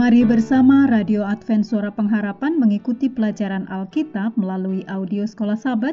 Mari bersama Radio Advent Suara Pengharapan mengikuti pelajaran Alkitab melalui audio Sekolah Sabat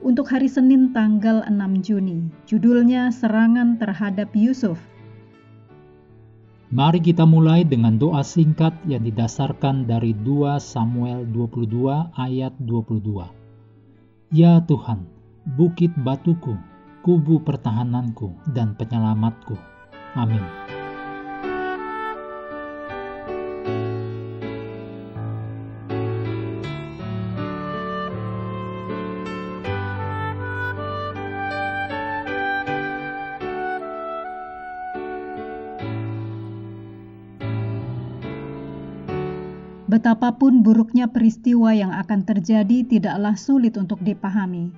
untuk hari Senin tanggal 6 Juni. Judulnya Serangan Terhadap Yusuf. Mari kita mulai dengan doa singkat yang didasarkan dari 2 Samuel 22 ayat 22. Ya Tuhan, bukit batuku, kubu pertahananku dan penyelamatku. Amin. Betapapun buruknya peristiwa yang akan terjadi tidaklah sulit untuk dipahami.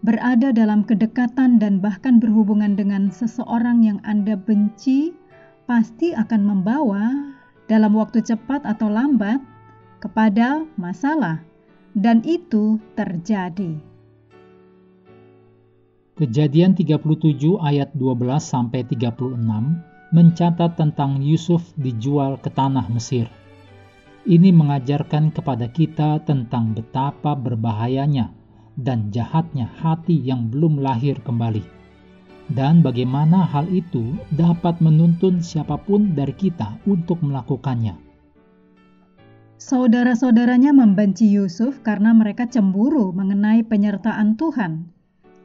Berada dalam kedekatan dan bahkan berhubungan dengan seseorang yang Anda benci pasti akan membawa dalam waktu cepat atau lambat kepada masalah dan itu terjadi. Kejadian 37 ayat 12 sampai 36 mencatat tentang Yusuf dijual ke tanah Mesir. Ini mengajarkan kepada kita tentang betapa berbahayanya dan jahatnya hati yang belum lahir kembali, dan bagaimana hal itu dapat menuntun siapa pun dari kita untuk melakukannya. Saudara-saudaranya membenci Yusuf karena mereka cemburu mengenai penyertaan Tuhan.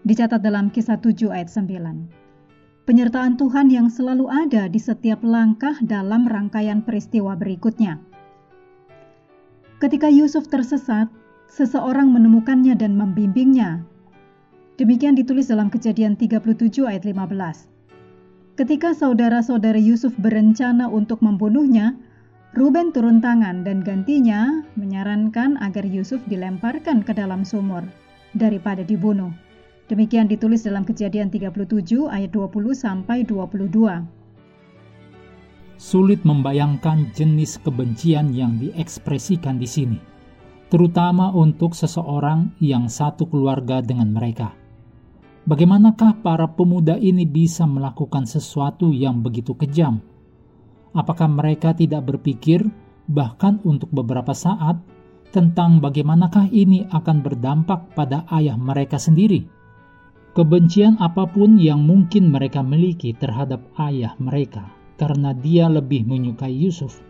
Dicatat dalam kisah 7 ayat 9. Penyertaan Tuhan yang selalu ada di setiap langkah dalam rangkaian peristiwa berikutnya. Ketika Yusuf tersesat, seseorang menemukannya dan membimbingnya. Demikian ditulis dalam Kejadian 37 ayat 15. Ketika saudara-saudara Yusuf berencana untuk membunuhnya, Ruben turun tangan dan gantinya menyarankan agar Yusuf dilemparkan ke dalam sumur daripada dibunuh. Demikian ditulis dalam Kejadian 37 ayat 20 sampai 22 sulit membayangkan jenis kebencian yang diekspresikan di sini, terutama untuk seseorang yang satu keluarga dengan mereka. Bagaimanakah para pemuda ini bisa melakukan sesuatu yang begitu kejam? Apakah mereka tidak berpikir, bahkan untuk beberapa saat, tentang bagaimanakah ini akan berdampak pada ayah mereka sendiri? Kebencian apa pun yang mungkin mereka miliki terhadap ayah mereka karena dia lebih menyukai Yusuf,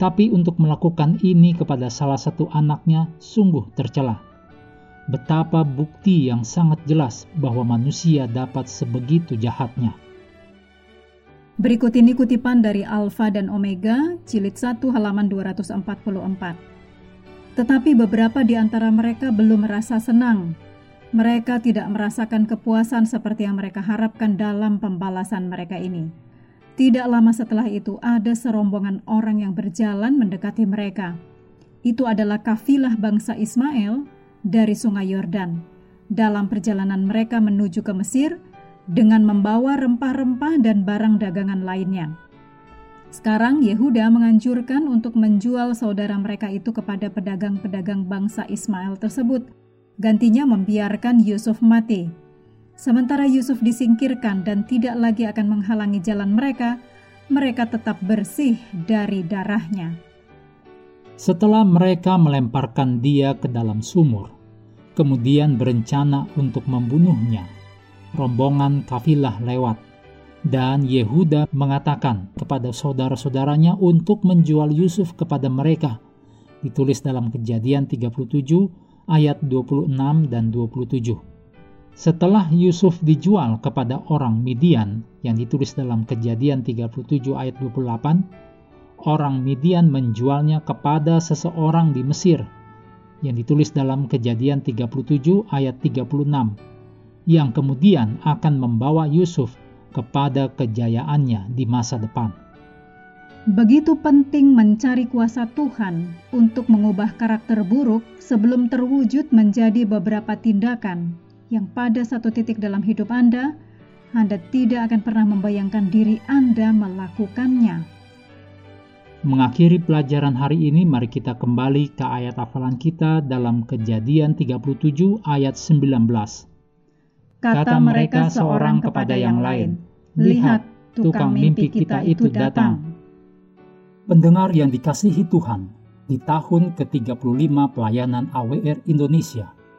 tapi untuk melakukan ini kepada salah satu anaknya sungguh tercela. Betapa bukti yang sangat jelas bahwa manusia dapat sebegitu jahatnya. Berikut ini kutipan dari Alfa dan Omega, jilid 1 halaman 244. Tetapi beberapa di antara mereka belum merasa senang. Mereka tidak merasakan kepuasan seperti yang mereka harapkan dalam pembalasan mereka ini tidak lama setelah itu ada serombongan orang yang berjalan mendekati mereka. Itu adalah kafilah bangsa Ismail dari Sungai Yordan. Dalam perjalanan mereka menuju ke Mesir dengan membawa rempah-rempah dan barang dagangan lainnya. Sekarang Yehuda menganjurkan untuk menjual saudara mereka itu kepada pedagang-pedagang bangsa Ismail tersebut. Gantinya membiarkan Yusuf mati. Sementara Yusuf disingkirkan dan tidak lagi akan menghalangi jalan mereka, mereka tetap bersih dari darahnya. Setelah mereka melemparkan dia ke dalam sumur, kemudian berencana untuk membunuhnya, rombongan kafilah lewat, dan Yehuda mengatakan kepada saudara-saudaranya untuk menjual Yusuf kepada mereka. Ditulis dalam kejadian 37 ayat 26 dan 27. Setelah Yusuf dijual kepada orang Midian yang ditulis dalam kejadian 37 ayat 28, orang Midian menjualnya kepada seseorang di Mesir yang ditulis dalam kejadian 37 ayat 36, yang kemudian akan membawa Yusuf kepada kejayaannya di masa depan. Begitu penting mencari kuasa Tuhan untuk mengubah karakter buruk sebelum terwujud menjadi beberapa tindakan yang pada satu titik dalam hidup Anda, Anda tidak akan pernah membayangkan diri Anda melakukannya. Mengakhiri pelajaran hari ini, mari kita kembali ke ayat hafalan kita dalam Kejadian 37 ayat 19. Kata mereka seorang kepada yang lain, "Lihat, tukang mimpi kita itu datang." Pendengar yang dikasihi Tuhan, di tahun ke-35 pelayanan AWR Indonesia,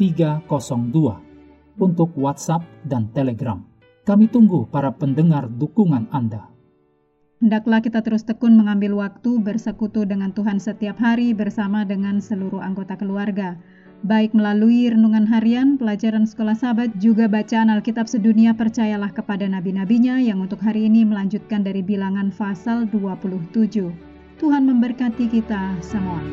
302 untuk WhatsApp dan Telegram. Kami tunggu para pendengar dukungan Anda. Hendaklah kita terus tekun mengambil waktu bersekutu dengan Tuhan setiap hari bersama dengan seluruh anggota keluarga. Baik melalui renungan harian, pelajaran sekolah sahabat, juga bacaan Alkitab sedunia percayalah kepada nabi-nabinya yang untuk hari ini melanjutkan dari bilangan pasal 27. Tuhan memberkati kita semua.